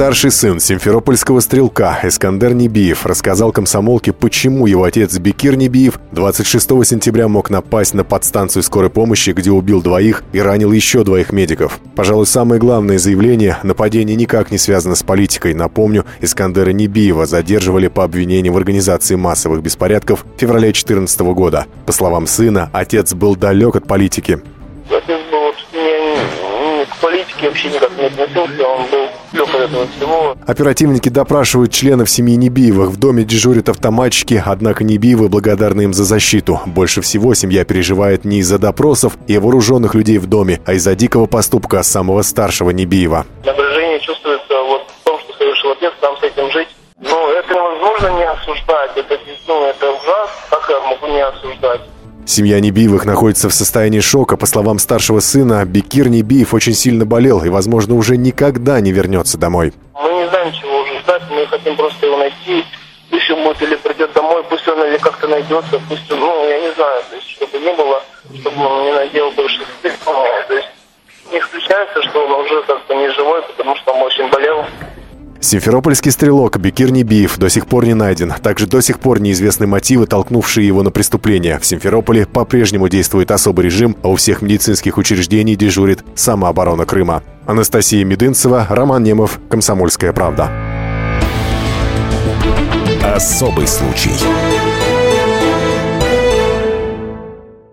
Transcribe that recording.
Старший сын симферопольского стрелка Эскандер Небиев рассказал комсомолке, почему его отец Бекир Небиев 26 сентября мог напасть на подстанцию скорой помощи, где убил двоих и ранил еще двоих медиков. Пожалуй, самое главное заявление – нападение никак не связано с политикой. Напомню, Искандера Небиева задерживали по обвинению в организации массовых беспорядков в феврале 2014 года. По словам сына, отец был далек от политики. Политике вообще никак не относился, он был далек от этого всего. Оперативники допрашивают членов семьи Небиевых. В доме дежурят автоматчики, однако Небиевы благодарны им за защиту. Больше всего семья переживает не из-за допросов и вооруженных людей в доме, а из-за дикого поступка самого старшего Небиева. Напряжение чувствуется вот в том, что совершил отец, там с этим жить. Ну, это невозможно не осуждать. Это, ну, это ужасно, как я могу не осуждать. Семья Небиевых находится в состоянии шока. По словам старшего сына, Бекир Небиев очень сильно болел и, возможно, уже никогда не вернется домой. Мы не знаем, чего уже ждать, мы хотим просто его найти. Пусть будет или придет домой, пусть он или как-то найдется, пусть ну, я не знаю, то есть, чтобы не было, чтобы он не надел больше. То есть, не исключается, что он уже как-то не живой, потому что он очень болел. Симферопольский стрелок Бекир Небиев до сих пор не найден. Также до сих пор неизвестны мотивы, толкнувшие его на преступление. В Симферополе по-прежнему действует особый режим, а у всех медицинских учреждений дежурит самооборона Крыма. Анастасия Медынцева, Роман Немов, «Комсомольская правда». Особый случай.